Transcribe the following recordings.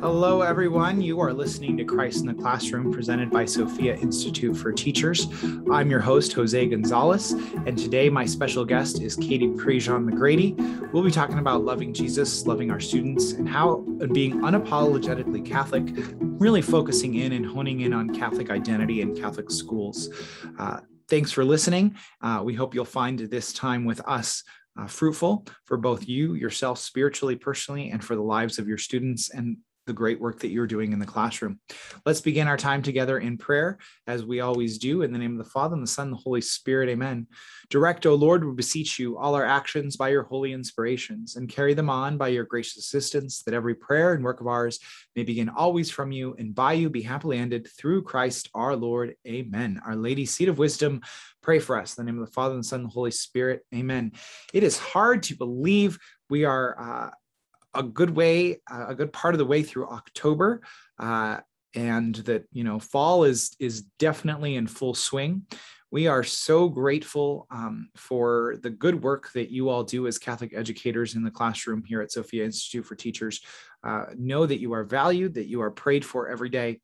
Hello, everyone. You are listening to Christ in the Classroom, presented by Sophia Institute for Teachers. I'm your host, Jose Gonzalez, and today my special guest is Katie Prejean McGrady. We'll be talking about loving Jesus, loving our students, and how being unapologetically Catholic, really focusing in and honing in on Catholic identity in Catholic schools. Uh, thanks for listening. Uh, we hope you'll find this time with us uh, fruitful for both you, yourself, spiritually, personally, and for the lives of your students and the great work that you're doing in the classroom. Let's begin our time together in prayer, as we always do, in the name of the Father, and the Son, and the Holy Spirit. Amen. Direct, O Lord, we beseech you, all our actions by your holy inspirations, and carry them on by your gracious assistance, that every prayer and work of ours may begin always from you, and by you be happily ended through Christ our Lord. Amen. Our Lady, seat of wisdom, pray for us. In the name of the Father, and the Son, and the Holy Spirit. Amen. It is hard to believe we are. Uh, a good way, a good part of the way through October, uh, and that you know fall is is definitely in full swing. We are so grateful um, for the good work that you all do as Catholic educators in the classroom here at Sophia Institute for Teachers. Uh, know that you are valued, that you are prayed for every day.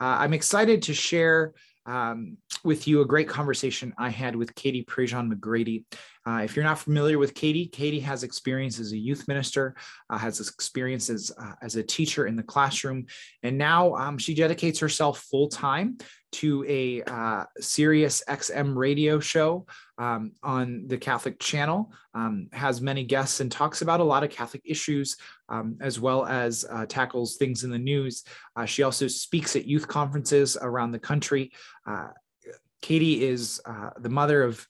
Uh, I'm excited to share um, with you a great conversation I had with Katie Prejean McGrady. Uh, if you're not familiar with Katie, Katie has experience as a youth minister, uh, has experience as, uh, as a teacher in the classroom, and now um, she dedicates herself full time to a uh, Sirius XM radio show um, on the Catholic channel, um, has many guests and talks about a lot of Catholic issues, um, as well as uh, tackles things in the news. Uh, she also speaks at youth conferences around the country. Uh, Katie is uh, the mother of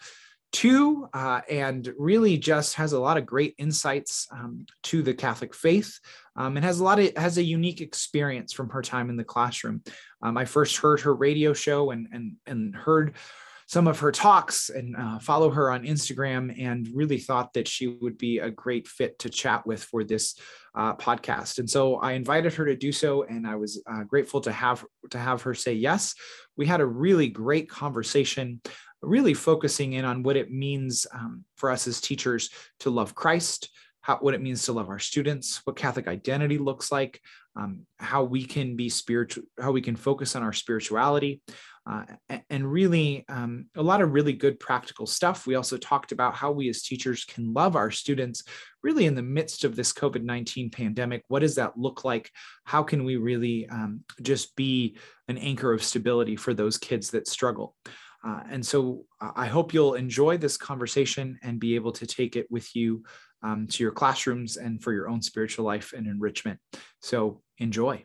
two uh, and really just has a lot of great insights um, to the Catholic faith um, and has a lot of has a unique experience from her time in the classroom. Um, I first heard her radio show and and and heard some of her talks and uh, follow her on Instagram and really thought that she would be a great fit to chat with for this uh, podcast. And so I invited her to do so, and I was uh, grateful to have to have her say yes. We had a really great conversation really focusing in on what it means um, for us as teachers to love Christ, how, what it means to love our students, what Catholic identity looks like, um, how we can be spiritual, how we can focus on our spirituality, uh, and really um, a lot of really good practical stuff. We also talked about how we as teachers can love our students really in the midst of this COVID 19 pandemic. What does that look like? How can we really um, just be an anchor of stability for those kids that struggle? Uh, and so uh, I hope you'll enjoy this conversation and be able to take it with you um, to your classrooms and for your own spiritual life and enrichment. So enjoy.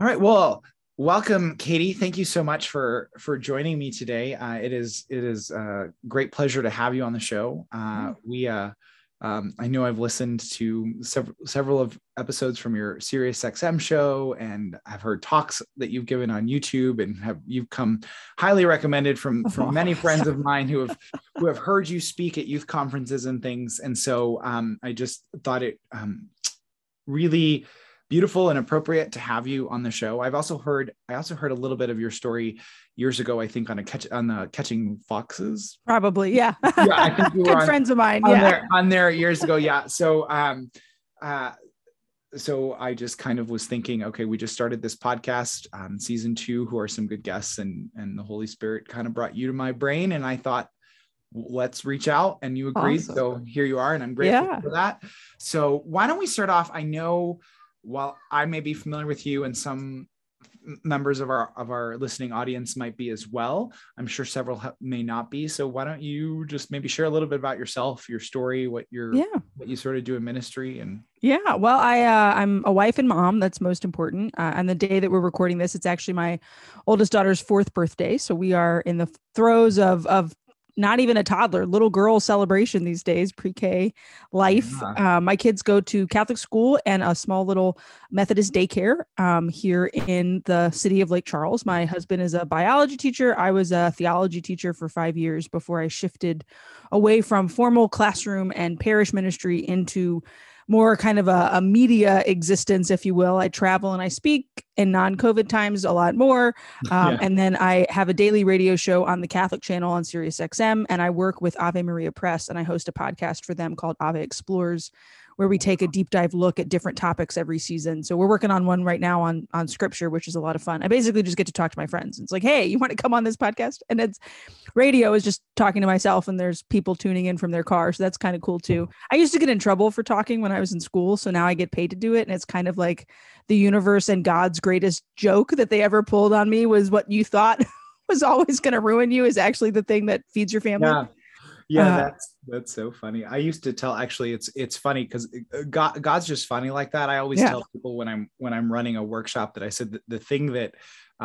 All right. Well, welcome, Katie. Thank you so much for for joining me today. Uh, it is it is a great pleasure to have you on the show. Uh, we uh, um, I know I've listened to several several of episodes from your Sirius XM show, and I've heard talks that you've given on YouTube, and have you've come highly recommended from from oh, many friends of mine who have who have heard you speak at youth conferences and things. And so um, I just thought it um, really beautiful and appropriate to have you on the show. I've also heard I also heard a little bit of your story years ago, I think on a catch on the catching foxes. Probably, yeah. yeah, I think you were on, friends of mine. On yeah, there, on there years ago. Yeah. So, um, uh, so I just kind of was thinking, okay, we just started this podcast, um, season two. Who are some good guests? And and the Holy Spirit kind of brought you to my brain, and I thought, let's reach out. And you agreed, awesome. so here you are, and I'm grateful yeah. for that. So why don't we start off? I know while I may be familiar with you and some members of our of our listening audience might be as well. I'm sure several ha- may not be. So why don't you just maybe share a little bit about yourself, your story, what you're yeah. what you sort of do in ministry and yeah, well, I uh, I'm a wife and mom. That's most important. Uh, and the day that we're recording this, it's actually my oldest daughter's fourth birthday. So we are in the throes of of not even a toddler, little girl celebration these days, pre K life. Yeah. Uh, my kids go to Catholic school and a small little Methodist daycare um, here in the city of Lake Charles. My husband is a biology teacher. I was a theology teacher for five years before I shifted away from formal classroom and parish ministry into more kind of a, a, media existence, if you will. I travel and I speak in non COVID times a lot more. Um, yeah. And then I have a daily radio show on the Catholic channel on Sirius XM. And I work with Ave Maria Press and I host a podcast for them called Ave Explores, where we take a deep dive look at different topics every season. So we're working on one right now on on scripture, which is a lot of fun. I basically just get to talk to my friends. It's like, hey, you want to come on this podcast? And it's radio is just talking to myself, and there's people tuning in from their car, so that's kind of cool too. I used to get in trouble for talking when I was in school, so now I get paid to do it, and it's kind of like the universe and God's greatest joke that they ever pulled on me was what you thought was always going to ruin you is actually the thing that feeds your family. Yeah. Yeah, uh, that's that's so funny. I used to tell actually it's it's funny because uh, God God's just funny like that. I always yeah. tell people when I'm when I'm running a workshop that I said the thing that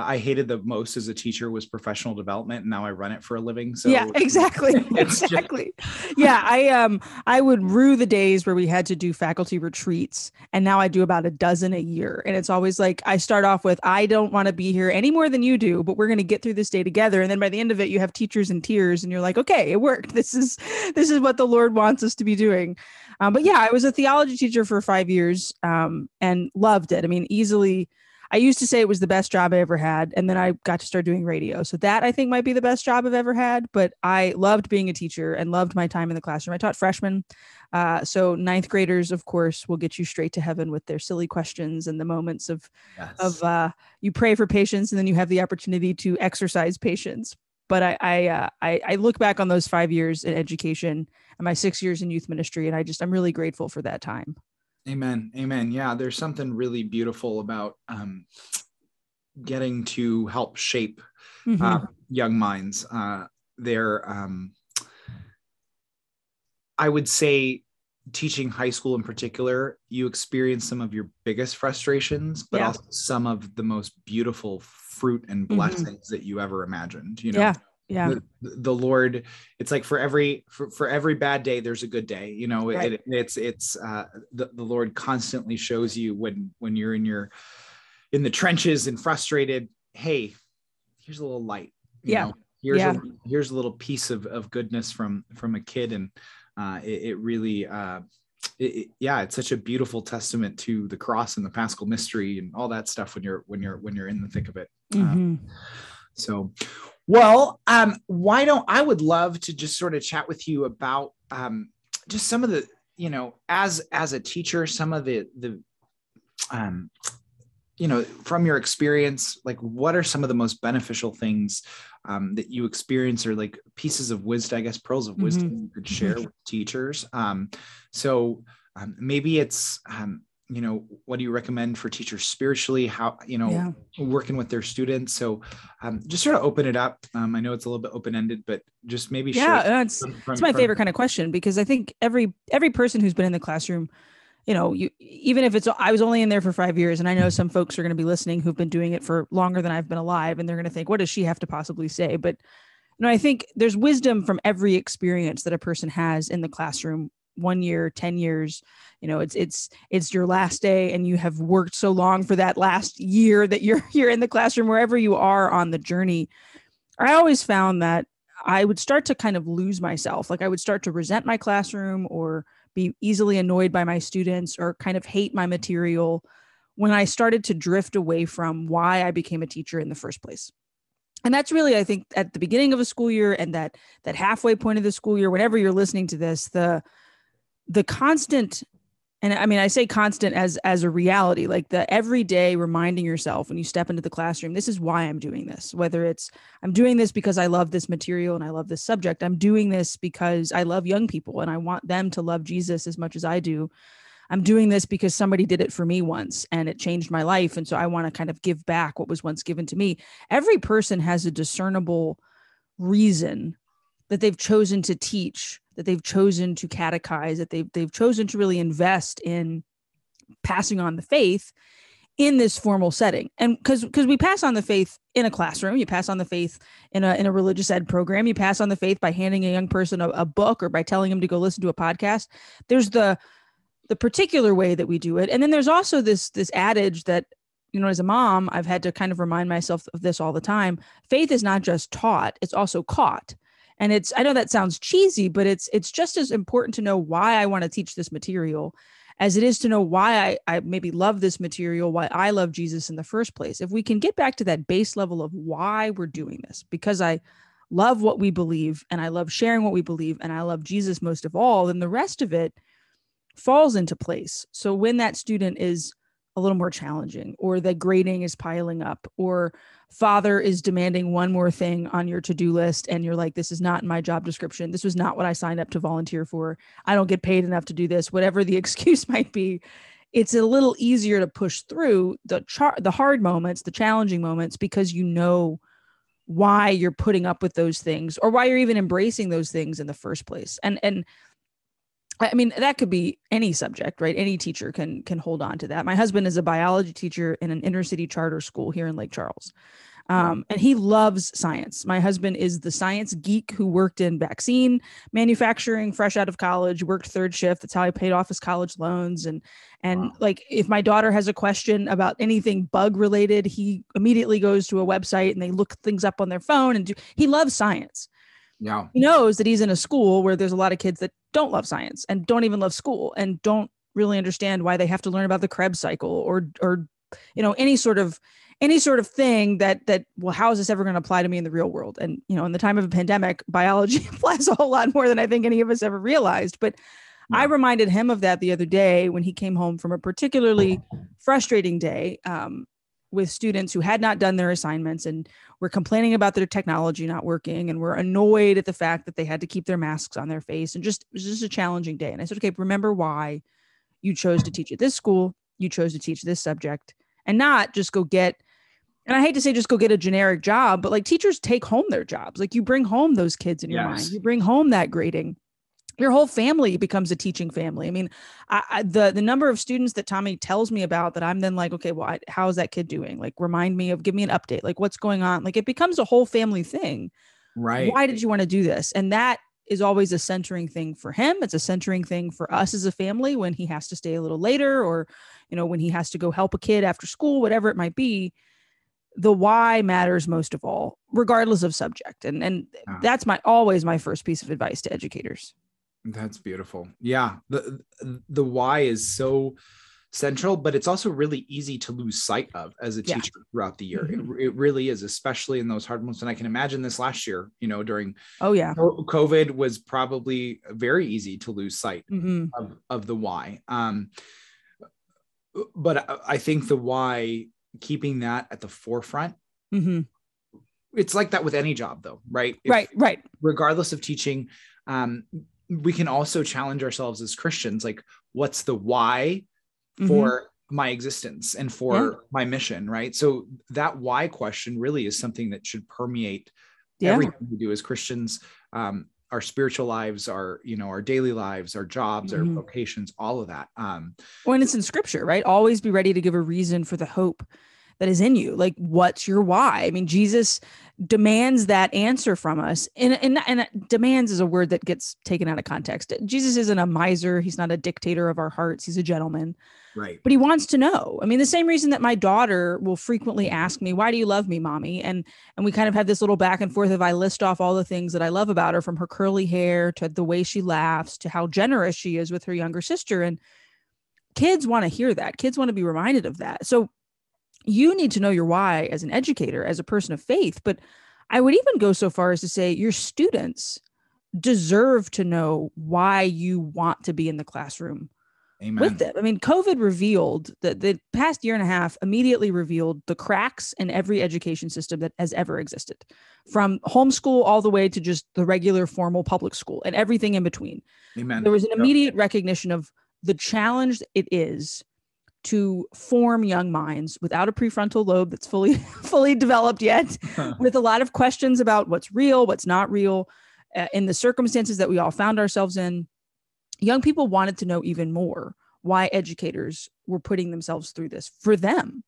I hated the most as a teacher was professional development. And now I run it for a living. So yeah, exactly. exactly. Just... yeah. I, um, I would rue the days where we had to do faculty retreats and now I do about a dozen a year. And it's always like, I start off with, I don't want to be here any more than you do, but we're going to get through this day together. And then by the end of it, you have teachers in tears and you're like, okay, it worked. This is, this is what the Lord wants us to be doing. Um, but yeah, I was a theology teacher for five years um, and loved it. I mean, easily, I used to say it was the best job I ever had. And then I got to start doing radio. So that I think might be the best job I've ever had. But I loved being a teacher and loved my time in the classroom. I taught freshmen. Uh, so ninth graders, of course, will get you straight to heaven with their silly questions and the moments of, yes. of uh, you pray for patience and then you have the opportunity to exercise patience. But I, I, uh, I, I look back on those five years in education and my six years in youth ministry, and I just, I'm really grateful for that time. Amen. Amen. Yeah, there's something really beautiful about um, getting to help shape mm-hmm. uh, young minds. Uh, um, I would say, teaching high school in particular, you experience some of your biggest frustrations, but yeah. also some of the most beautiful fruit and mm-hmm. blessings mm-hmm. that you ever imagined. You know, yeah yeah the, the, lord it's like for every for, for every bad day there's a good day you know right. it, it's it's uh the, the lord constantly shows you when when you're in your in the trenches and frustrated hey here's a little light yeah know? here's yeah. a here's a little piece of, of goodness from from a kid and uh it, it really uh it, it, yeah it's such a beautiful testament to the cross and the paschal mystery and all that stuff when you're when you're when you're in the thick of it mm-hmm. uh, so well, um, why don't I would love to just sort of chat with you about um, just some of the, you know, as as a teacher, some of the the um, you know, from your experience, like what are some of the most beneficial things um, that you experience or like pieces of wisdom, I guess pearls of wisdom mm-hmm. you could share with teachers. Um, so um, maybe it's um, you know what do you recommend for teachers spiritually? How you know yeah. working with their students? So um, just sort of open it up. Um, i know it's a little bit open-ended but just maybe yeah it's, from, from, it's my from, favorite kind of question because i think every every person who's been in the classroom you know you even if it's i was only in there for five years and i know some folks are going to be listening who've been doing it for longer than i've been alive and they're going to think what does she have to possibly say? But you know i think there's wisdom from every experience that a person has in the classroom one year 10 years you know it's it's it's your last day and you have worked so long for that last year that you're you're in the classroom wherever you are on the journey. I always found that i would start to kind of lose myself. Like i would start to resent my classroom or be easily annoyed by my students or kind of hate my material when i started to drift away from why i became a teacher in the first place. And that's really i think at the beginning of a school year and that that halfway point of the school year whenever you're listening to this the the constant and i mean i say constant as as a reality like the everyday reminding yourself when you step into the classroom this is why i'm doing this. Whether it's i'm doing this because i love this material and i love this subject i'm doing this because i love young people and i want them to love jesus as much as i do. I'm doing this because somebody did it for me once and it changed my life. And so i want to kind of give back what was once given to me. Every person has a discernible reason that they've chosen to teach that they've chosen to catechize, that they've they've chosen to really invest in passing on the faith in this formal setting. And because because we pass on the faith in a classroom, you pass on the faith in a in a religious ed program, you pass on the faith by handing a young person a, a book or by telling him to go listen to a podcast. There's the the particular way that we do it. And then there's also this this adage that you know as a mom I've had to kind of remind myself of this all the time. Faith is not just taught, it's also caught and it's i know that sounds cheesy but it's it's just as important to know why i want to teach this material as it is to know why I, I maybe love this material why i love jesus in the first place if we can get back to that base level of why we're doing this because i love what we believe and i love sharing what we believe and i love jesus most of all then the rest of it falls into place. So when that student is a little more challenging or the grading is piling up or father is demanding one more thing on your to-do list and you're like this is not in my job description. This was not what i signed up to volunteer for. I don't get paid enough to do this whatever the excuse might be. It's a little easier to push through the char- the hard moments the challenging moments because you know why you're putting up with those things or why you're even embracing those things in the first place. And and I mean, that could be any subject, right? Any teacher can can hold on to that. My husband is a biology teacher in an inner city charter school here in Lake Charles. Um, and he loves science. My husband is the science geek who worked in vaccine manufacturing, fresh out of college, worked third shift. That's how he paid off his college loans. And and wow. like if my daughter has a question about anything bug related, he immediately goes to a website and they look things up on their phone and do. He loves science. Yeah. He knows that he's in a school where there's a lot of kids that don't love science and don't even love school and don't really understand why they have to learn about the Krebs cycle or or you know any sort of any sort of thing that that well how is this ever going to apply to me in the real world and you know in the time of a pandemic biology applies a whole lot more than i think any of us ever realized but yeah. i reminded him of that the other day when he came home from a particularly frustrating day um, with students who had not done their assignments and were complaining about their technology not working and were annoyed at the fact that they had to keep their masks on their face and just it was just a challenging day. And I said, okay, remember why you chose to teach at this school, you chose to teach this subject, and not just go get and I hate to say just go get a generic job, but like teachers take home their jobs. Like you bring home those kids in your yes. mind. You bring home that grading your whole family becomes a teaching family. I mean, I, I, the the number of students that Tommy tells me about that I'm then like, okay, well, I, how is that kid doing? Like, remind me of, give me an update. Like, what's going on? Like, it becomes a whole family thing. Right. Why did you want to do this? And that is always a centering thing for him. It's a centering thing for us as a family when he has to stay a little later, or you know, when he has to go help a kid after school, whatever it might be. The why matters most of all, regardless of subject. And and that's my always my first piece of advice to educators. That's beautiful. Yeah. The the why is so central, but it's also really easy to lose sight of as a teacher yeah. throughout the year. Mm-hmm. It, it really is, especially in those hard moments. And I can imagine this last year, you know, during oh yeah, COVID was probably very easy to lose sight mm-hmm. of, of the why. Um, but I think the why, keeping that at the forefront. Mm-hmm. It's like that with any job, though, right? If, right, right. Regardless of teaching, um, we can also challenge ourselves as Christians like, what's the why mm-hmm. for my existence and for yeah. my mission, right? So that why question really is something that should permeate yeah. everything we do as Christians. Um, our spiritual lives, our you know our daily lives, our jobs, mm-hmm. our vocations, all of that. Um, when it's in Scripture, right? Always be ready to give a reason for the hope that is in you. Like, what's your why? I mean, Jesus demands that answer from us. And, and, and demands is a word that gets taken out of context. Jesus isn't a miser. He's not a dictator of our hearts. He's a gentleman. Right. But he wants to know. I mean, the same reason that my daughter will frequently ask me, why do you love me, mommy? And, and we kind of have this little back and forth of I list off all the things that I love about her from her curly hair to the way she laughs to how generous she is with her younger sister. And kids want to hear that. Kids want to be reminded of that. So you need to know your why as an educator, as a person of faith. But I would even go so far as to say your students deserve to know why you want to be in the classroom Amen. with them. I mean, COVID revealed that the past year and a half immediately revealed the cracks in every education system that has ever existed, from homeschool all the way to just the regular formal public school and everything in between. Amen. There was an immediate yep. recognition of the challenge it is to form young minds without a prefrontal lobe that's fully fully developed yet with a lot of questions about what's real what's not real uh, in the circumstances that we all found ourselves in. Young people wanted to know even more why educators were putting themselves through this for them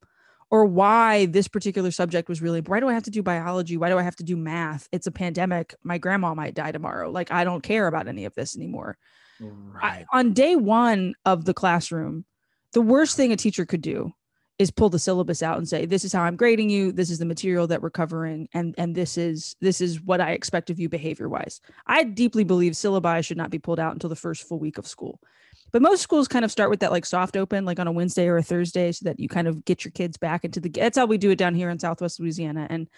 or why this particular subject was really why do i have to do biology? Why do i have to do math? It's a pandemic. My grandma might die tomorrow. Like i don't care about any of this anymore. Right. I, on day one of the classroom the worst thing a teacher could do is pull the syllabus out and say this is how i'm grading you. This is the material that we're covering and and this is this is what i expect of you behavior wise i deeply believe syllabi should not be pulled out until the first full week of school. But most schools kind of start with that like soft open like on a wednesday or a thursday so that you kind of get your kids back into the that's how we do it down here in southwest louisiana. And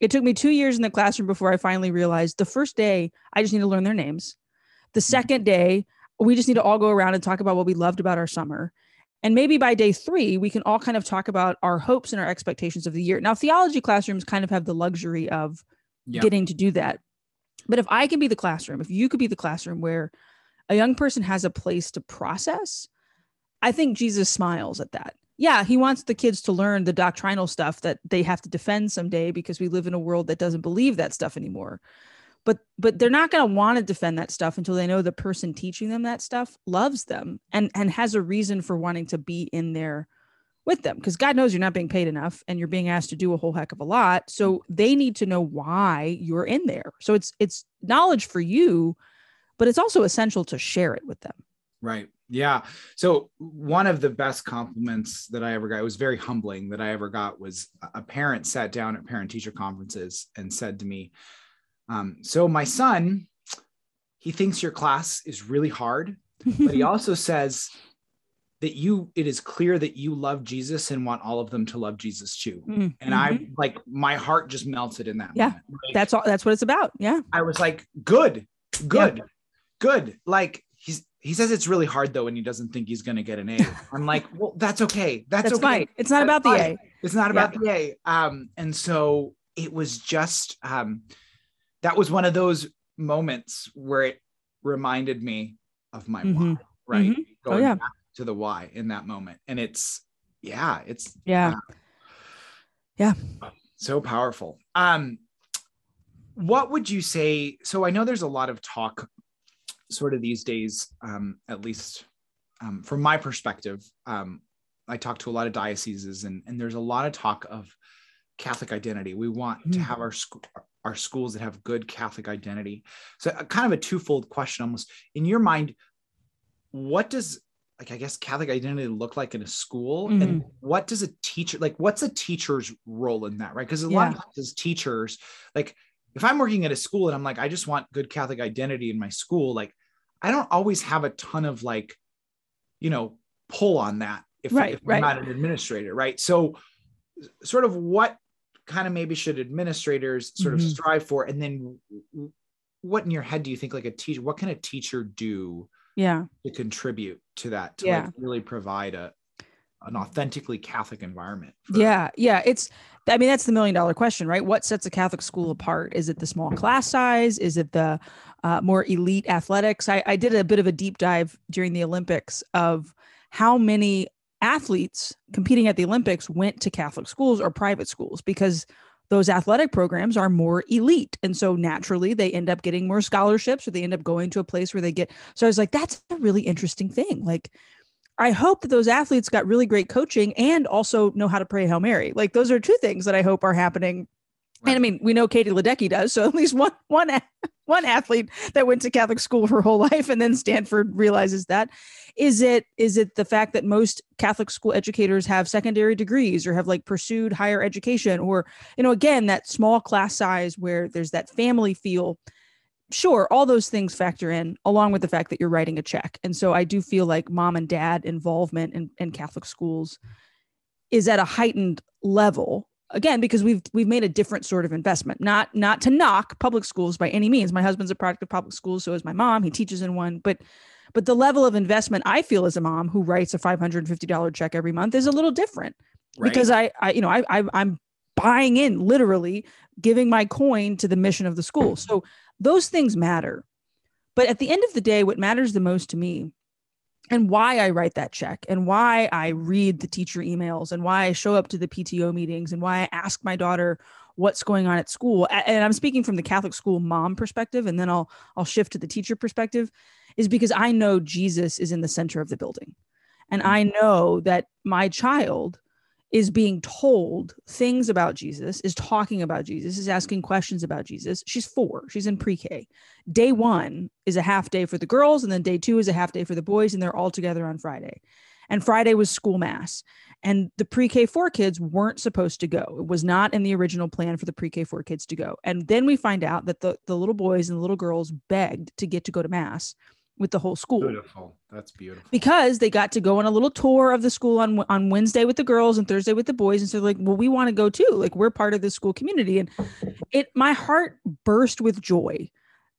it took me two years in the classroom before i finally realized the first day i just need to learn their names. The mm-hmm. second day we just need to all go around and talk about what we loved about our summer. And maybe by day three, we can all kind of talk about our hopes and our expectations of the year. Now, theology classrooms kind of have the luxury of Yeah. getting to do that. But if I can be the classroom, if you could be the classroom where a young person has a place to process, I think Jesus smiles at that. Yeah, he wants the kids to learn the doctrinal stuff that they have to defend someday because we live in a world that doesn't believe that stuff anymore. But but they're not going to want to defend that stuff until they know the person teaching them that stuff loves them and and has a reason for wanting to be in there with them because God knows you're not being paid enough and you're being asked to do a whole heck of a lot. So mm. they need to know why you're in there. So it's it's knowledge for you, but it's also essential to share it with them. Right. Yeah. So one of the best compliments that I ever got, it was very humbling that I ever got was a parent sat down at parent teacher conferences and said to me, um, so my son, he thinks your class is really hard, but he also says that you, it is clear that you love Jesus and want all of them to love Jesus too. Mm, And I like, my heart just melted in that. Yeah. Like, that's all that's what it's about. Yeah. I was like, good, good, good. Like he's he says it's really hard though, and he doesn't think he's gonna get an A. I'm like, well, that's okay. That's, That's okay. fine. It's not That's about the. A. It's not about the A. Um, and so it was just um that was one of those moments where it reminded me of my Mhm. why, right? Mhm. Oh, yeah. back to the why in that moment. And it's yeah, it's Yeah. Yeah. So powerful um what would you say so i know there's a lot of talk sort of these days um at least um, from my perspective um i talk to a lot of dioceses and and there's a lot of talk of catholic identity we want to Mhm. have our our schools that have good catholic identity. So uh, kind of a twofold question almost. In your mind what does like i guess catholic identity look like in a school? And mm-hmm. what does a teacher like what's a teacher's role in that right? Because a lot of times as teachers like if i'm working at a school and i'm like i just want good catholic identity in my school like i don't always have a ton of like you know pull on that if, Right, if right. i'm not an administrator right? So sort of what kind of maybe should administrators sort of Mhm. strive for and then what in your head do you think like a teacher what can a teacher do Yeah. to contribute to that to Yeah. like really provide a an authentically catholic environment Yeah, yeah. It's, I mean, that's the million dollar question, right? What sets a Catholic school apart? Is it the small class size? Is it the uh, more elite athletics? I, I did a bit of a deep dive during the Olympics of how many athletes competing at the Olympics went to Catholic schools or private schools because those athletic programs are more elite. And so naturally they end up getting more scholarships or they end up going to a place where they get. So I was like, that's a really interesting thing. Like, I hope that those athletes got really great coaching and also know how to pray Hail Mary. Like those are two things that I hope are happening. And I mean, we know Katie Ledecky does, so at least one one one athlete that went to Catholic school her whole life and then Stanford realizes that. Is it is it the fact that most Catholic school educators have secondary degrees or have like pursued higher education or you know again that small class size where there's that family feel? Sure all those things factor in along with the fact that you're writing a check. And so i do feel like mom and dad involvement in, in catholic schools is at a heightened level again because we've we've made a different sort of investment not not to knock public schools by any means. My husband's a product of public schools so is my mom. He teaches in one but but the level of investment i feel as a mom who writes a $550 check every month is a little different. Right? because I, I you know I, I i'm buying in literally giving my coin to the mission of the school. So those things matter. But at the end of the day what matters the most to me and why i write that check and why i read the teacher emails and why i show up to the pto meetings and why i ask my daughter what's going on at school. And i'm speaking from the catholic school mom perspective and then i'll i'll shift to the teacher perspective is because i know jesus is in the center of the building. And mm. i know that my child is being told things about Jesus, is talking about Jesus, is asking questions about Jesus. She's four, she's in pre K. Day one is a half day for the girls, and then day two is a half day for the boys, and they're all together on Friday. And Friday was school mass. And the pre K four kids weren't supposed to go. It was not in the original plan for the pre K four kids to go. And then we find out that the, the little boys and the little girls begged to get to go to mass with the whole school. Beautiful. That's beautiful. Because they got to go on a little tour of the school on on Wednesday with the girls and Thursday with the boys. And so like well we want to go too. Like we're part of the school community. And it my heart burst with joy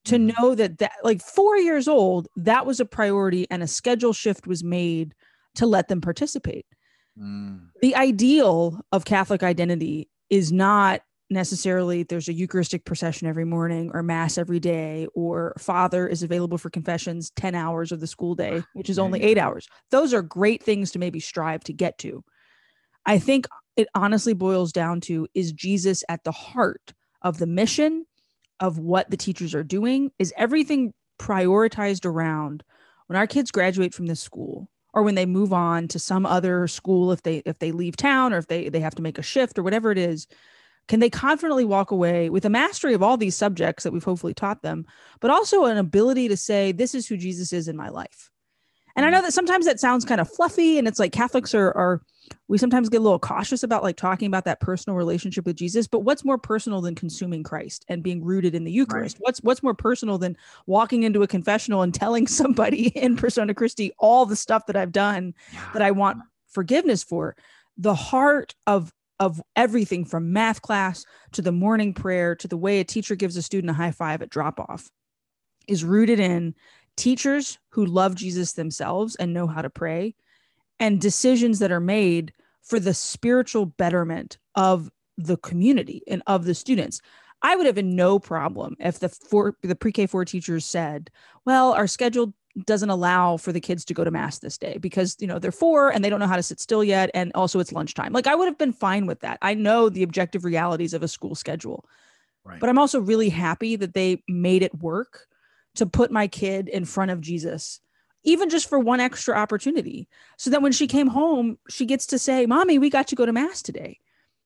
to know that that like 4 years old that was a priority and a schedule shift was made to let them participate. Mm. the ideal of catholic identity is not necessarily there's a Eucharistic procession every morning or Mass every day, or Father is available for confessions 10 hours of the school day, ah, which is only eight hours. Those are great things to maybe strive to get to. I think it honestly boils down to is Jesus at the heart of the mission of what the teachers are doing? Is everything prioritized around when our kids graduate from this school? or when they move on to some other school if they if they leave town or if they they have to make a shift or whatever it is can they confidently walk away with a mastery of all these subjects that we've hopefully taught them, but also an ability to say, This is who Jesus is in my life? And I know mm-hmm. that sometimes that sounds kind of fluffy, and it's like Catholics are, are we sometimes get a little cautious about like talking about that personal relationship with Jesus. But what's more personal than consuming Christ and being rooted in the Eucharist? Right. What's what's more personal than walking into a confessional and telling somebody in persona Christi all the stuff that I've done yeah. that I want forgiveness for? The heart of of everything from math class to the morning prayer to the way a teacher gives a student a high five at drop off is rooted in teachers who love Jesus themselves and know how to pray and decisions that are made for the spiritual betterment of the community and of the students. I would have no problem if the four, the pre-K four teachers said, "Well, our schedule doesn't allow for the kids to go to mass this day because you know they're four and they don't know how to sit still yet and also it's lunchtime. Like i would have been fine with that. I know the objective realities of a school schedule right. but i'm also really happy that they made it work to put my kid in front of jesus even just for one extra opportunity. So that when she came home she gets to say mommy we got to go to mass today.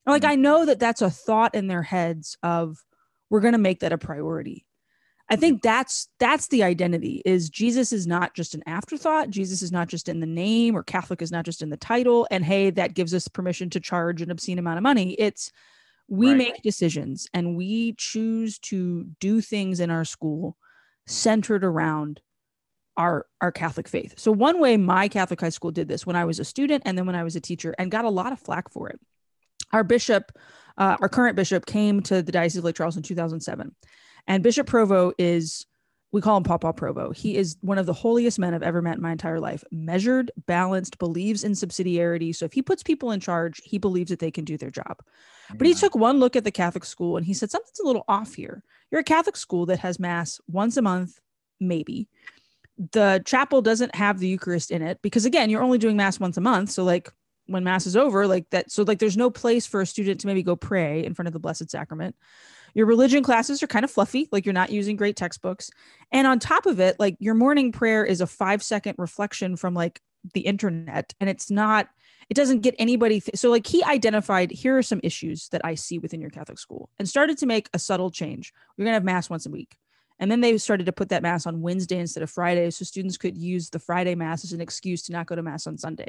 Or like mm-hmm. i know that that's a thought in their heads of we're going to make that a priority I think that's that's the identity is Jesus is not just an afterthought. Jesus is not just in the name or Catholic is not just in the title. And hey, that gives us permission to charge an obscene amount of money. It's we right. make decisions and we choose to do things in our school centered around our our Catholic faith. So one way my Catholic high school did this when I was a student and then when I was a teacher and got a lot of flack for it. Our bishop, uh, our current bishop, came to the Diocese of Lake Charles in 2007 and Bishop Provost is, we call him Papa Provost. He is one of the holiest men I've ever met in my entire life. Measured, balanced, believes in subsidiarity. So if he puts people in charge, he believes that they can do their job. Yeah. But he took one look at the Catholic school and he said, something's a little off here. You're a Catholic school that has Mass once a month, maybe. The chapel doesn't have the Eucharist in it because, again, you're only doing Mass once a month. So, like, when mass is over like that so like there's no place for a student to maybe go pray in front of the blessed sacrament your religion classes are kind of fluffy, like you're not using great textbooks. And on top of it, like your morning prayer is a five second reflection from like the internet, and it's not, it doesn't get anybody. Th- so, like, he identified here are some issues that I see within your Catholic school and started to make a subtle change. We're going to have Mass once a week. And then they started to put that Mass on Wednesday instead of Friday. So students could use the Friday Mass as an excuse to not go to Mass on Sunday.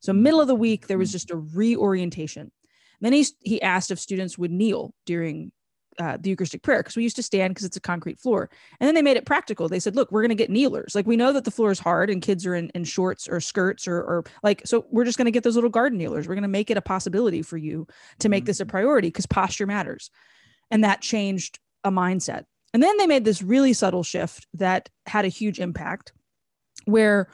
So, mm-hmm. middle of the week, there was mm-hmm. just a reorientation. Then he, he asked if students would kneel during uh, the Eucharistic prayer because we used to stand because it's a concrete floor. And then they made it practical. They said, look, we're going to get kneelers. Like we know that the floor is hard and kids are in, in shorts or skirts or, or like, so we're just going to get those little garden kneelers. We're going to make it a possibility for you to make this a mm-hmm. priority because posture matters. And that changed a mindset. And then they made this really subtle shift that had a huge impact where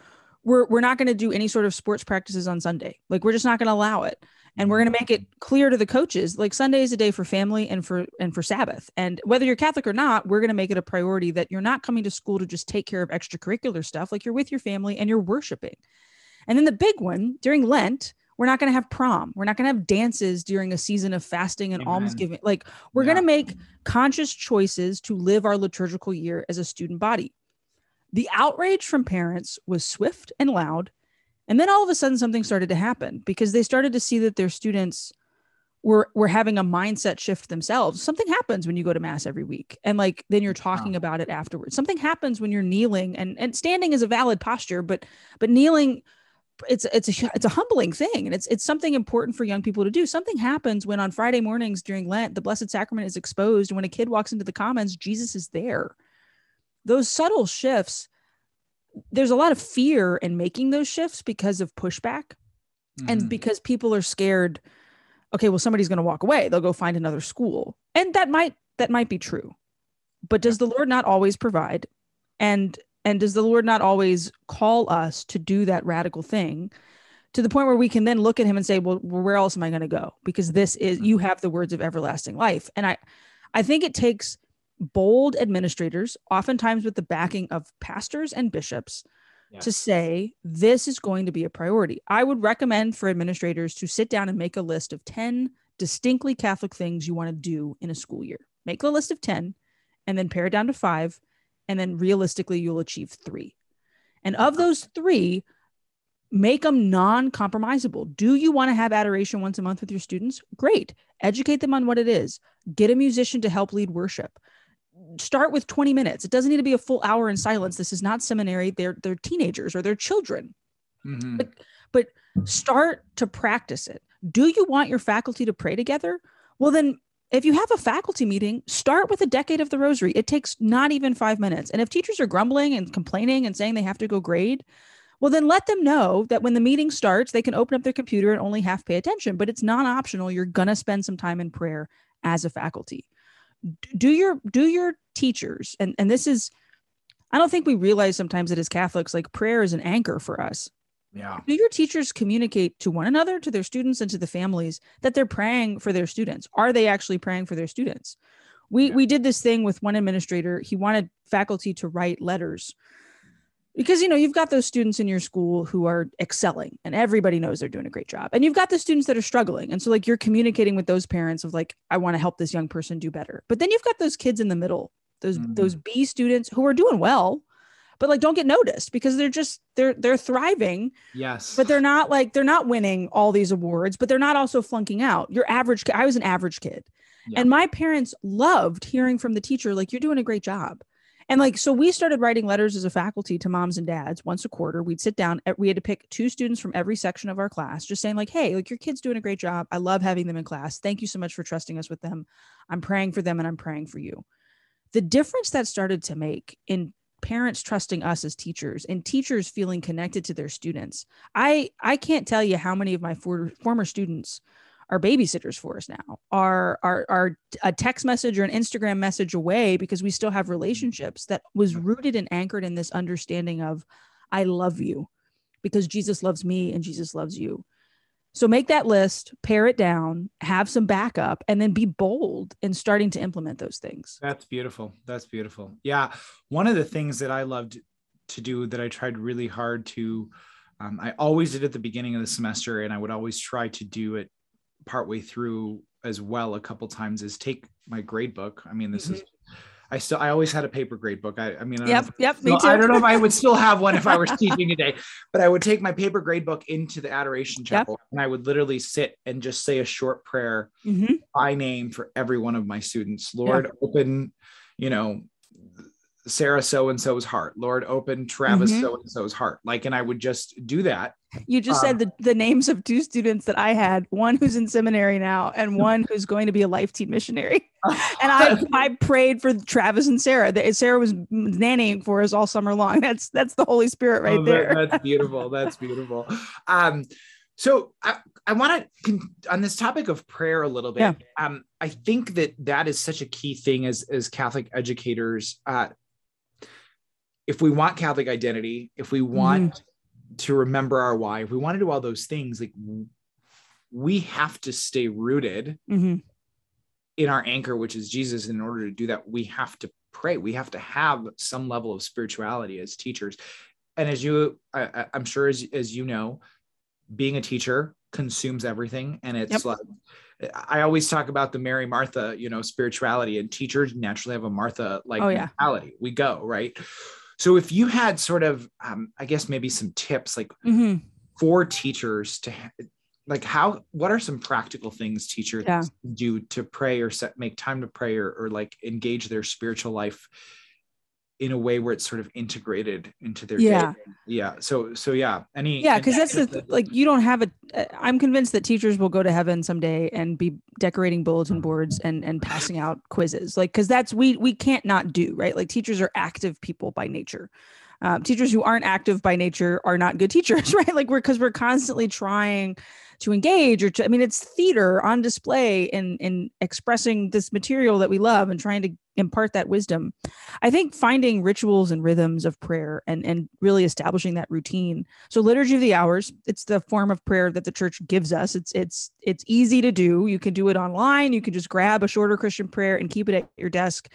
we're, we're not going to do any sort of sports practices on Sunday. Like we're just not going to allow it and we're mm-hmm. going to make it clear to the coaches like sunday is a day for family and for and for sabbath. And whether you're catholic or not we're going to make it a priority that you're not coming to school to just take care of extracurricular stuff. Like you're with your family and you're worshiping. And then the big one during lent we're not going to have prom. We're not going to have dances during a season of fasting and almsgiving. Like we're yeah. going to make conscious choices to live our liturgical year as a student body. The outrage from parents was swift and loud and then all of a sudden something started to happen because they started to see that their students were were having a mindset shift themselves. Something happens when you go to mass every week and like then you're talking wow. about it afterwards. Something happens when you're kneeling and and standing is a valid posture, but but kneeling it's it's a it's a humbling thing and it's it's something important for young people to do. Something happens when on Friday mornings during Lent the Blessed Sacrament is exposed and when a kid walks into the commons Jesus is there. Those subtle shifts there's a lot of fear in making those shifts because of pushback mm-hmm. and because people are scared okay well somebody's going to walk away. They'll go find another school. And that might that might be true. But does the lord not always provide? And and does the lord not always call us to do that radical thing to the point where we can then look at him and say well where else am i going to go? Because this is you have the words of everlasting life. And i i think it takes bold administrators oftentimes with the backing of pastors and bishops to say this is going to be a priority. I would recommend for administrators to sit down and make a list of 10 distinctly catholic things you want to do in a school year. Make the list of 10 and then pare it down to five and then realistically you'll achieve three. And of those three make them non-compromisable. Do you want to have adoration once a month with your students? Great. Educate them on what it is. Get a musician to help lead worship start with 20 minutes. It doesn't need to be a full hour in silence. This is not seminary. They're they're teenagers or they're children. Mhm. but but start to practice it. Do you want your faculty to pray together? Well then if you have a faculty meeting start with a decade of the rosary. It takes not even five minutes. And if teachers are grumbling and complaining and saying they have to go grade well then let them know that when the meeting starts they can open up their computer and only half pay attention. But it's non optional you're going to spend some time in prayer as a faculty do your do your teachers and and this is i don't think we realize sometimes that as catholics like prayer is an anchor for us. Yeah. Do your teachers communicate to one another to their students and to the families that they're praying for their students? Are they actually praying for their students? We Yeah. we did this thing with one administrator. He wanted faculty to write letters because you know you've got those students in your school who are excelling and everybody knows they're doing a great job. And you've got the students that are struggling. And so like you're communicating with those parents of like i want to help this young person do better. But then you've got those kids in the middle those Mhm. those b students who are doing well but like don't get noticed because they're just they're they're thriving yes. but they're not like they're not winning all these awards but they're not also flunking out. Your average i was an average kid. Yeah. and my parents loved hearing from the teacher like you're doing a great job and like so we started writing letters as a faculty to moms and dads once a quarter. We'd sit down we had to pick two students from every section of our class just saying like hey like your kid's doing a great job. I love having them in class. Thank you so much for trusting us with them. I'm praying for them and i'm praying for you. The difference that started to make in parents trusting us as teachers and teachers feeling connected to their students i i can't tell you how many of my for, former students are babysitters for us now are are are a text message or an instagram message away because we still have relationships that was rooted and anchored in this understanding of i love you because jesus loves me and jesus loves you so make that list pare it down have some backup and then be bold in starting to implement those things That's beautiful. That's beautiful. Yeah. One of the things that I loved to do that I tried really hard to, um, I always did at the beginning of the semester, and I would always try to do it partway through as well a couple times is take my grade book. I mean, this is, I still, I always had a paper grade book. I, I mean, I yep if- yep me no, too I don't know if I would still have one if I was teaching today, but I would take my paper grade book into the adoration chapel and I would literally sit and just say a short prayer Mhm. by name for every one of my students. Lord, open, you know, Sarah so and so's heart. Lord, open Travis Mhm. so and so's heart. Like, and I would just do that. You just Um, said the, the names of two students that I had, one who's in seminary now and one who's going to be a Life Teen missionary. And I I prayed for Travis and Sarah. Sarah was nannying for us all summer long. That's that's the Holy Spirit right Oh, that- there. that's beautiful. That's beautiful. Um, so I, I want to on this topic of prayer a little bit. Yeah. Um, I think that that is such a key thing as as Catholic educators. Uh, if we want Catholic identity, if we want to remember our why, if we want to do all those things, like we have to stay rooted Mhm. in our anchor, which is Jesus. In order to do that, we have to pray. We have to have some level of spirituality as teachers. And as you, I, I'm sure, as, as you know, being a teacher consumes everything. And it's Yep. like, I always talk about the Mary Martha, you know, spirituality, and teachers naturally have a Martha like Oh, yeah. mentality. We go, right? So if you had sort of, um, I guess maybe some tips like Mhm. for teachers to like how what are some practical things teachers Yeah. do to pray or set make time to pray or, or like engage their spiritual life in a way where it's sort of integrated into their Yeah. day yeah so so yeah any Yeah, because that's the like you don't have a. uh, I'm convinced that teachers will go to heaven someday and be decorating bulletin boards and and passing out quizzes. Like because that's we we can't not do right. Like teachers are active people by nature. Um, teachers who aren't active by nature are not good teachers, right? Like we're because we're constantly trying to engage or to i mean it's theater on display in in expressing this material that we love and trying to impart that wisdom. I think finding rituals and rhythms of prayer and and really establishing that routine. So liturgy of the hours it's the form of prayer that the church gives us. It's it's it's easy to do. You can do it online. You can just grab a shorter christian prayer and keep it at your desk.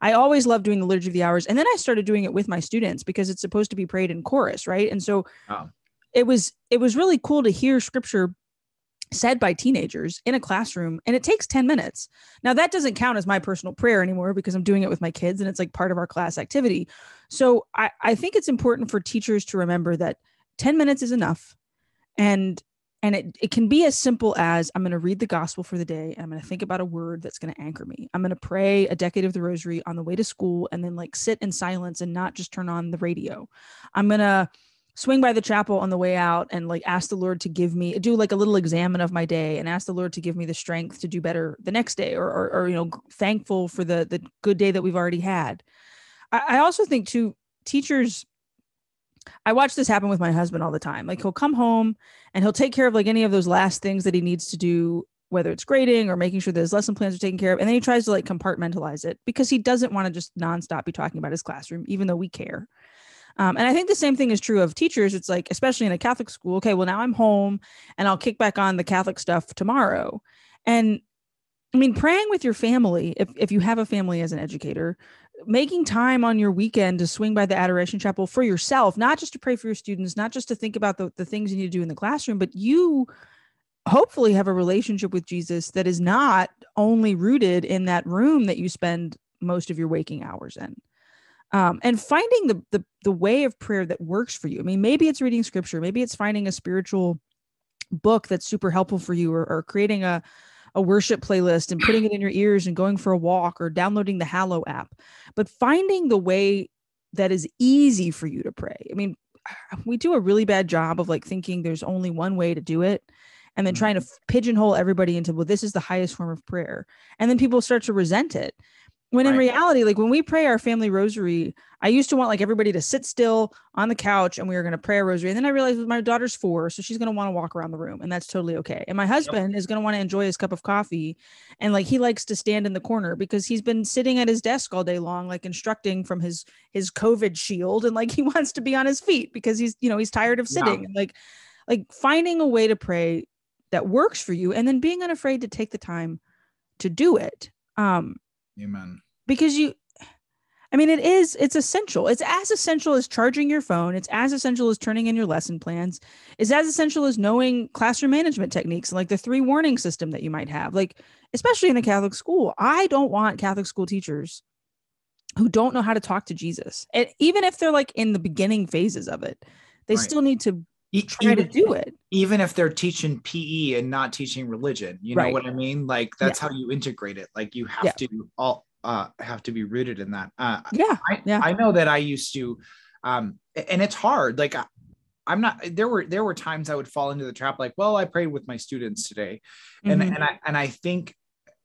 I always loved doing the liturgy of the hours, and then I started doing it with my students because it's supposed to be prayed in chorus, right? And so oh. it was it was really cool to hear scripture said by teenagers in a classroom and it takes 10 minutes. Now that doesn't count as my personal prayer anymore because I'm doing it with my kids and it's like part of our class activity. So I, I think it's important for teachers to remember that 10 minutes is enough. And and it, it can be as simple as I'm going to read the gospel for the day and I'm going to think about a word that's going to anchor me. I'm going to pray a decade of the rosary on the way to school and then like sit in silence and not just turn on the radio. I'm going to swing by the chapel on the way out and like ask the Lord to give me do like a little examen of my day and ask the Lord to give me the strength to do better the next day or or, or you know thankful for the the good day that we've already had. I, I also think too teachers I watch this happen with my husband all the time. Like he'll come home and he'll take care of like any of those last things that he needs to do, whether it's grading or making sure that his lesson plans are taken care of. And then he tries to like compartmentalize it because he doesn't want to just nonstop be talking about his classroom, even though we care. Um, and I think the same thing is true of teachers. It's like, especially in a Catholic school, okay, well, now I'm home and I'll kick back on the Catholic stuff tomorrow. And I mean, praying with your family, if, if you have a family as an educator, making time on your weekend to swing by the adoration chapel for yourself not just to pray for your students not just to think about the, the things you need to do in the classroom but you hopefully have a relationship with jesus that is not only rooted in that room that you spend most of your waking hours in um, and finding the, the the way of prayer that works for you i mean maybe it's reading scripture maybe it's finding a spiritual book that's super helpful for you or, or creating a a worship playlist and putting it in your ears and going for a walk or downloading the Hallow app, but finding the way that is easy for you to pray. I mean, we do a really bad job of like thinking there's only one way to do it and then trying to mm-hmm. pigeonhole everybody into, well, this is the highest form of prayer. And then people start to resent it. When in reality, like when we pray our family rosary, I used to want like everybody to sit still on the couch and we were going to pray a rosary. And then I realized my daughter's four, so she's going to want to walk around the room and that's totally okay. And my husband yep. is going to want to enjoy his cup of coffee. And like he likes to stand in the corner because he's been sitting at his desk all day long, like instructing from his his COVID shield. And like he wants to be on his feet because he's, you know, he's tired of sitting. Yeah. And like like finding a way to pray that works for you and then being unafraid to take the time to do it. Um Amen because you I mean, it is, it's essential. It's as essential as charging your phone. It's as essential as turning in your lesson plans. It's as essential as knowing classroom management techniques, like the three warning system that you might have. Like, especially in a Catholic school, I don't want Catholic school teachers who don't know how to talk to Jesus. And even if they're like in the beginning phases of it, they right. still need to try even, to do it. Even if they're teaching PE and not teaching religion, you know right. what I mean? Like, that's yeah. how you integrate it. Like, you have yeah. to all uh, have to be rooted in that. Uh, yeah, I, yeah. I know that I used to, um, and it's hard. Like I, I'm not. There were there were times I would fall into the trap. Like, well, I prayed with my students today, and mm-hmm. and I and I think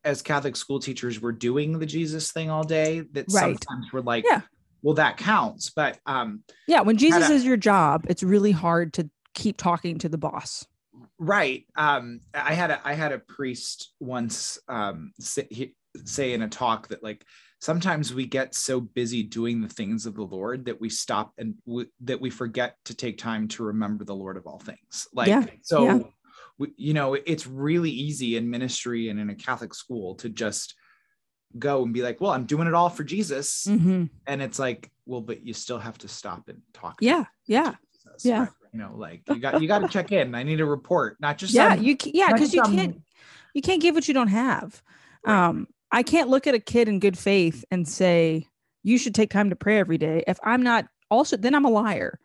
as Catholic school teachers, we're doing the Jesus thing all day. That right. sometimes we're like, yeah. well, that counts. But um, yeah, when Jesus a, is your job, it's really hard to keep talking to the boss right um i had a i had a priest once um he, say in a talk that like sometimes we get so busy doing the things of the lord that we stop and w- that we forget to take time to remember the lord of all things like yeah. so yeah. We, you know it's really easy in ministry and in a catholic school to just go and be like well i'm doing it all for jesus mm-hmm. and it's like well but you still have to stop and talk yeah yeah Jesus, yeah right? you know like you got you got to check in i need a report not just yeah some, you yeah because you can't you can't give what you don't have right. um I can't look at a kid in good faith and say, you should take time to pray every day. If I'm not also, then I'm a liar.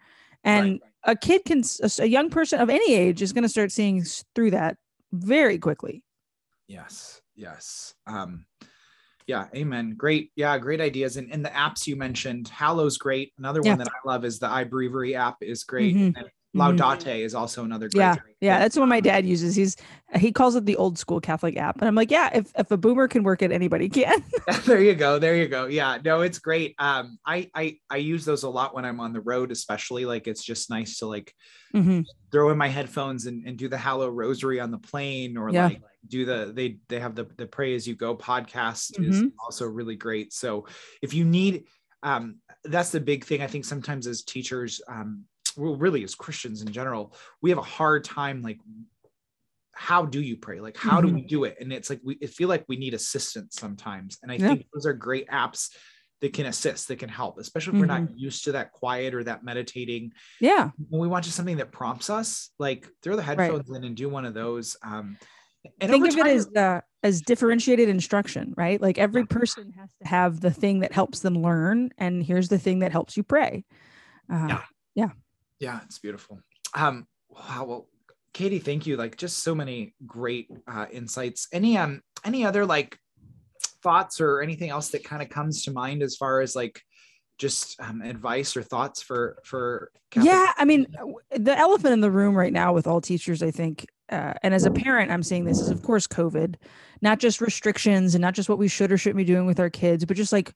And right. a kid can, a young person of any age is going to start seeing through that very quickly. Yes. Yes. Um, yeah. Amen. Great. Yeah. Great ideas. And, and the apps you mentioned, Hallow's great. Another yeah. one that I love is the iBreviary app is great. Mm-hmm. Mhm. Laudate is also another great. Yeah, great Yeah, that's what my dad uses. He's he calls it the old school Catholic app, and I'm like, yeah, if if a boomer can work it, anybody can. there you go there you go yeah no it's great um i i i use those a lot when i'm on the road especially like it's just nice to like Mhm. throw in my headphones and, and do the hallow rosary on the plane or Yeah. like do the they they have the the pray as you go podcast is Mhm. also really great so if you need um that's the big thing i think sometimes as teachers um well really as christians in general we have a hard time like how do you pray like how do we do it and it's like we feel like we need assistance sometimes and i Yeah. think those are great apps that can assist that can help especially if we're not Mm-hmm. used to that quiet or that meditating Yeah, when we want just something that prompts us, like throw the headphones in and do one of those. Um, and think of it as uh, as differentiated instruction, right? Like every person has to have the thing that helps them learn, and here's the thing that helps you pray. Uh, Yeah. yeah, it's beautiful. Um, wow. Well, Katie, thank you. Like just so many great uh, insights. Any um any other like thoughts or anything else that kind of comes to mind as far as like just um, advice or thoughts for for Catholic- Yeah, I mean, the elephant in the room right now with all teachers, I think, uh, and as a parent, I'm seeing this is, of course, COVID, not just restrictions and not just what we should or shouldn't be doing with our kids, but just like,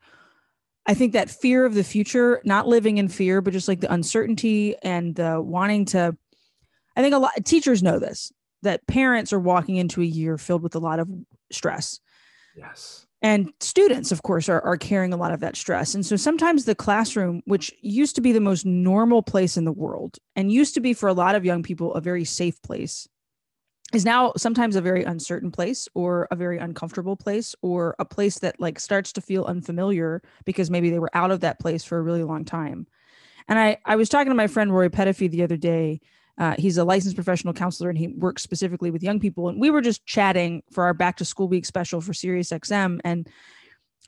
I think that fear of the future, not living in fear, but just like the uncertainty and the wanting to. I think a lot of teachers know this that parents are walking into a year filled with a lot of stress yes and students of course are, are carrying a lot of that stress and so sometimes the classroom which used to be the most normal place in the world and used to be for a lot of young people a very safe place is now sometimes a very uncertain place or a very uncomfortable place or a place that like starts to feel unfamiliar because maybe they were out of that place for a really long time and i i was talking to my friend rory pettifee the other day uh, he's a licensed professional counselor and he works specifically with young people. And we were just chatting for our back to school week special for SiriusXM. And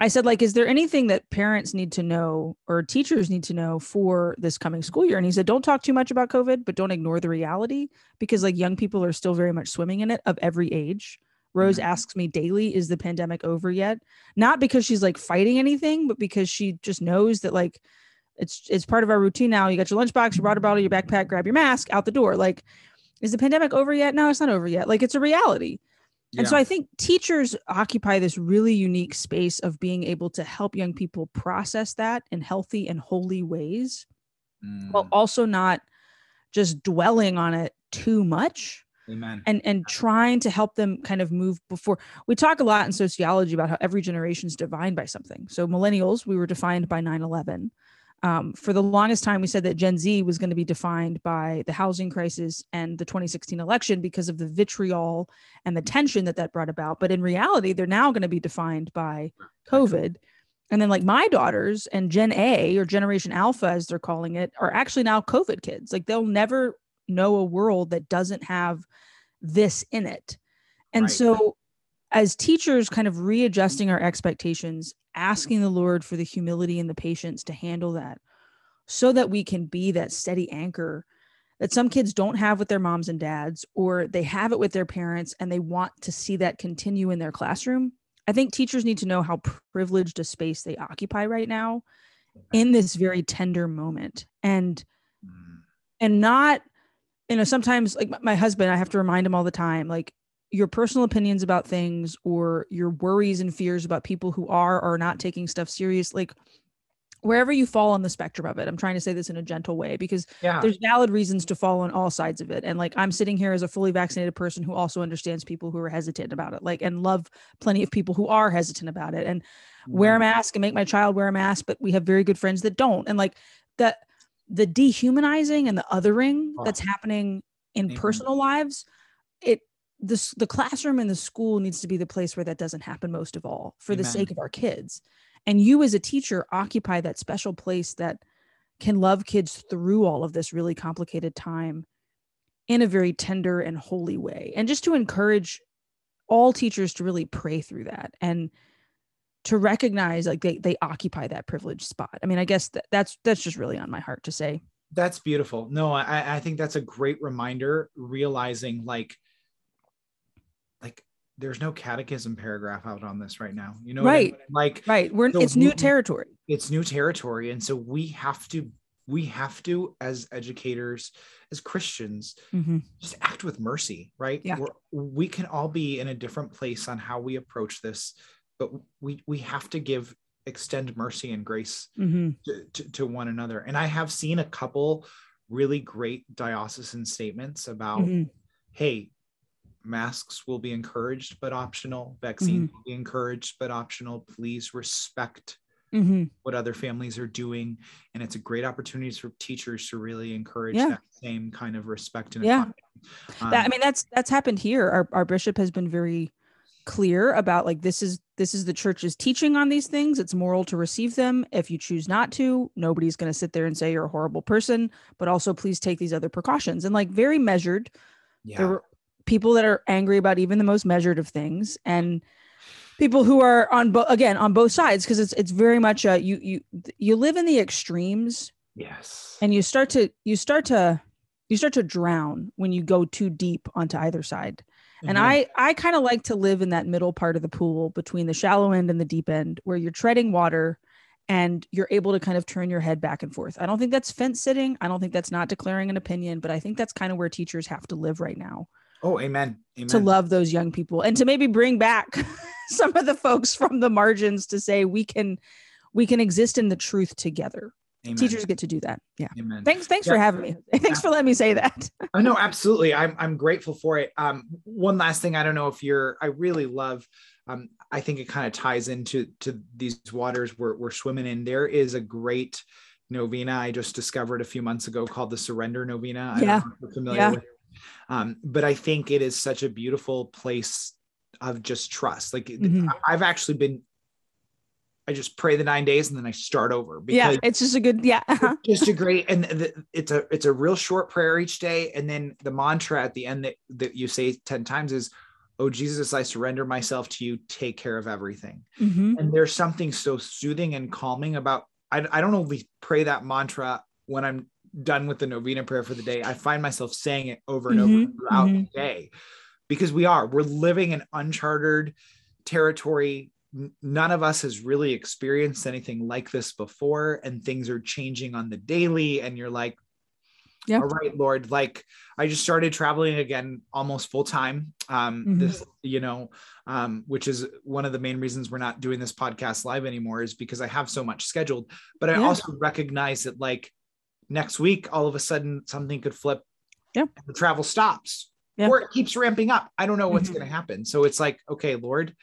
I said, like, is there anything that parents need to know or teachers need to know for this coming school year? And he said, don't talk too much about COVID, but don't ignore the reality because like young people are still very much swimming in it of every age. Rose Mhm. asks me daily, is the pandemic over yet? Not because she's like fighting anything, but because she just knows that like it's it's part of our routine now. You got your lunchbox, your water bottle, your backpack, grab your mask, out the door. Like, is the pandemic over yet? No, it's not over yet. Like it's a reality. And so I think teachers occupy this really unique space of being able to help young people process that in healthy and holy ways while Mm, also not just dwelling on it too much amen. and and trying to help them kind of move before we talk a lot in sociology about how every generation is defined by something. So millennials we were defined by 9-11 um, for the longest time we said that gen z was going to be defined by the housing crisis and the 2016 election because of the vitriol and the tension that that brought about. But in reality they're now going to be defined by covid. And then like my daughters and gen a or generation alpha as they're calling it are actually now covid kids. Like they'll never know a world that doesn't have this in it. And Right. so, as teachers, kind of readjusting our expectations, asking the Lord for the humility and the patience to handle that so that we can be that steady anchor that some kids don't have with their moms and dads, or they have it with their parents and they want to see that continue in their classroom. I think teachers need to know how privileged a space they occupy right now in this very tender moment. And Mm, and not you know sometimes like my- my husband i have to remind him all the time like your personal opinions about things or your worries and fears about people who are or are not taking stuff serious like wherever you fall on the spectrum of it i'm trying to say this in a gentle way because yeah there's valid reasons to fall on all sides of it and like i'm sitting here as a fully vaccinated person who also understands people who are hesitant about it like and love plenty of people who are hesitant about it and wear a Mm-hmm. mask and make my child wear a mask but we have very good friends that don't and like that the dehumanizing and the othering Oh. that's happening in Amen. personal lives it this the classroom and the school needs to be the place where that doesn't happen most of all for the sake of our kids. And you as a teacher occupy that special place that can love kids through all of this really complicated time in a very tender and holy way. And just to encourage all teachers to really pray through that and to recognize like they they occupy that privileged spot. I mean i guess that, that's that's just really on my heart to say. That's beautiful. No i i think that's a great reminder realizing like there's no catechism paragraph out on this right now you know what I Right. mean? like right we're So it's new territory it's new territory and so we have to we have to, as educators, as Christians, hmm just act with mercy, right? Yeah. We're, we can all be in a different place on how we approach this, but we we have to give extend mercy and grace hmm to, to, to one another. And I have seen a couple really great diocesan statements about, hmm hey, masks will be encouraged but optional, vaccines Mm-hmm. will be encouraged but optional. Please respect hmm what other families are doing. And it's a great opportunity for teachers to really encourage Yeah. that same kind of respect and Yeah. Um, that, I mean, that's that's happened here. Our our bishop has been very clear about like this is this is the church's teaching on these things. It's moral to receive them. If you choose not to, nobody's going to sit there and say you're a horrible person. But also, please take these other precautions and like very measured. yeah. There were people that are angry about even the most measured of things, and people who are on both again on both sides because it's it's very much uh, you you you live in the extremes yes. and you start to you start to you start to drown when you go too deep onto either side and Mhm. i i kind of like to live in that middle part of the pool between the shallow end and the deep end where you're treading water and you're able to kind of turn your head back and forth i don't think that's fence sitting i don't think that's not declaring an opinion but i think that's kind of where teachers have to live right now Oh, amen. Amen. to love those young people and to maybe bring back some of the folks from the margins to say we can we can exist in the truth together Amen. teachers get to do that yeah Amen. Thanks, thanks Yeah. for having me. Thanks for letting me say that. Oh, no, absolutely. I'm I'm grateful for it. Um, one last thing, I don't know if you're. I really love. Um, I think it kind of ties into to these waters we're we're swimming in. There is a great novena I just discovered a few months ago called the Surrender Novena. I don't Yeah. know if you're familiar Yeah. with. Um, but I think it is such a beautiful place of just trust. Like Mhm. I- I've actually been. I just pray the nine days and then I start over Yeah, it's just a good yeah. uh-huh. just a great and the, it's a it's a real short prayer each day and then the mantra at the end that, that you say 10 times is oh jesus i surrender myself to you take care of everything Mhm. and there's something so soothing and calming about i, I don't only pray that mantra when i'm done with the novena prayer for the day i find myself saying it over and over Mhm, throughout mhm. the day because we are we're living in uncharted territory none of us has really experienced anything like this before and things are changing on the daily and you're like Yeah. all right lord like i just started traveling again almost full time um Mhm. this you know um which is one of the main reasons we're not doing this podcast live anymore is because i have so much scheduled but i Yeah. also recognize that like next week all of a sudden something could flip Yeah. and the travel stops Yeah. or it keeps ramping up i don't know what's Mhm. going to happen so it's like okay lord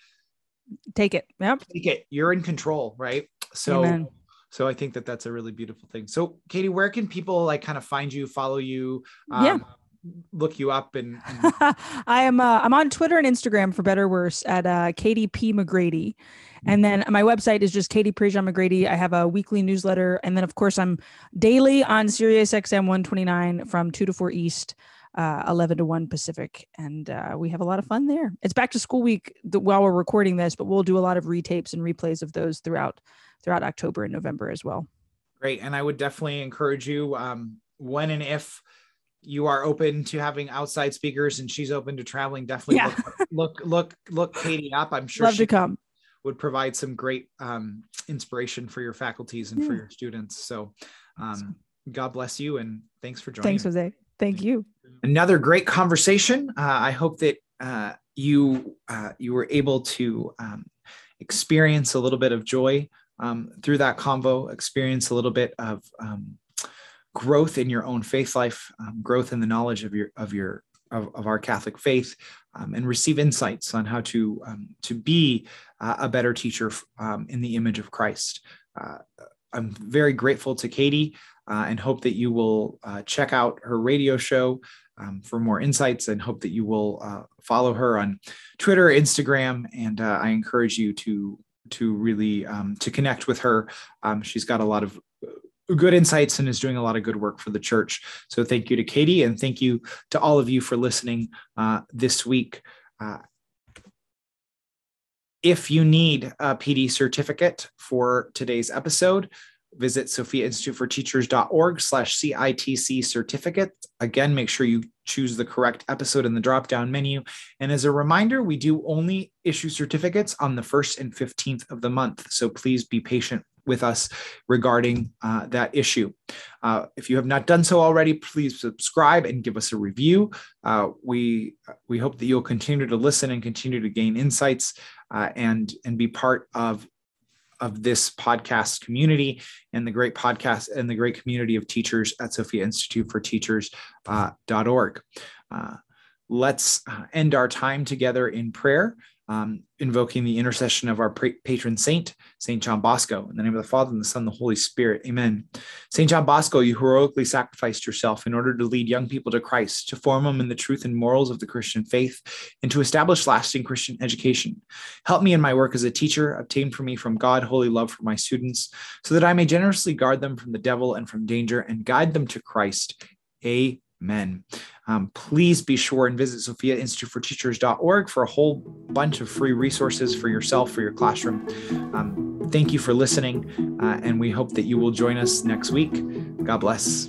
Take it. Yep. take it you're in control right so Amen. so i think that that's a really beautiful thing so katie where can people like kind of find you follow you um, Yeah. Look you up and, and I am uh, I'm on Twitter and Instagram for better or worse at uh, Katie P McGrady, and then my website is just Katie Prejean McGrady. I have a weekly newsletter, and then of course I'm daily on Sirius XM 129 from two to four East. Uh, 11 to 1 Pacific. And uh, we have a lot of fun there. It's back to school week th- while we're recording this, but we'll do a lot of retapes and replays of those throughout throughout October and November as well. great and i would definitely encourage you um, when and if you are open to having outside speakers and she's open to traveling definitely Yeah. look, look look look katie up i'm sure Love she to come. would provide some great um, inspiration for your faculties and for your students so um, god bless you and thanks for joining Thanks. Jose. Thank you. another great conversation. Uh, I hope that uh, you uh, you were able to um, experience a little bit of joy um, through that convo, experience a little bit of um, growth in your own faith life, um, growth in the knowledge of your of your of, of our Catholic faith, um, and receive insights on how to um, to be uh, a better teacher um, in the image of Christ. Uh, I'm very grateful to Katie uh, and hope that you will uh, check out her radio show um, for more insights and hope that you will uh, follow her on Twitter, Instagram, and uh, I encourage you to to really um, to connect with her. Um, she's got a lot of good insights and is doing a lot of good work for the church. So thank you to Katie and thank you to all of you for listening uh, this week. Uh, if you need a PD certificate for today's episode, visit sophiainstituteforteachers.org slash CITC certificate. Again, make sure you choose the correct episode in the drop-down menu. And as a reminder, we do only issue certificates on the 1st and 15th of the month. So please be patient with us regarding uh, that issue. Uh, if you have not done so already, please subscribe and give us a review. Uh, we we hope that you'll continue to listen and continue to gain insights uh, and and be part of of this podcast community and the great podcast and the great community of teachers at Sophia Institute for Teachers.org. Uh, uh, let's end our time together in prayer um, invoking the intercession of our patron saint, Saint John Bosco. In the name of the Father, and the Son, and the Holy Spirit. Amen. Saint John Bosco, you heroically sacrificed yourself in order to lead young people to Christ, to form them in the truth and morals of the Christian faith, and to establish lasting Christian education. Help me in my work as a teacher, obtain for me from God holy love for my students, so that I may generously guard them from the devil and from danger and guide them to Christ. Amen. Um, please be sure and visit Sophia Institute for Teachers.org for a whole bunch of free resources for yourself, for your classroom. Um, thank you for listening, uh, and we hope that you will join us next week. God bless.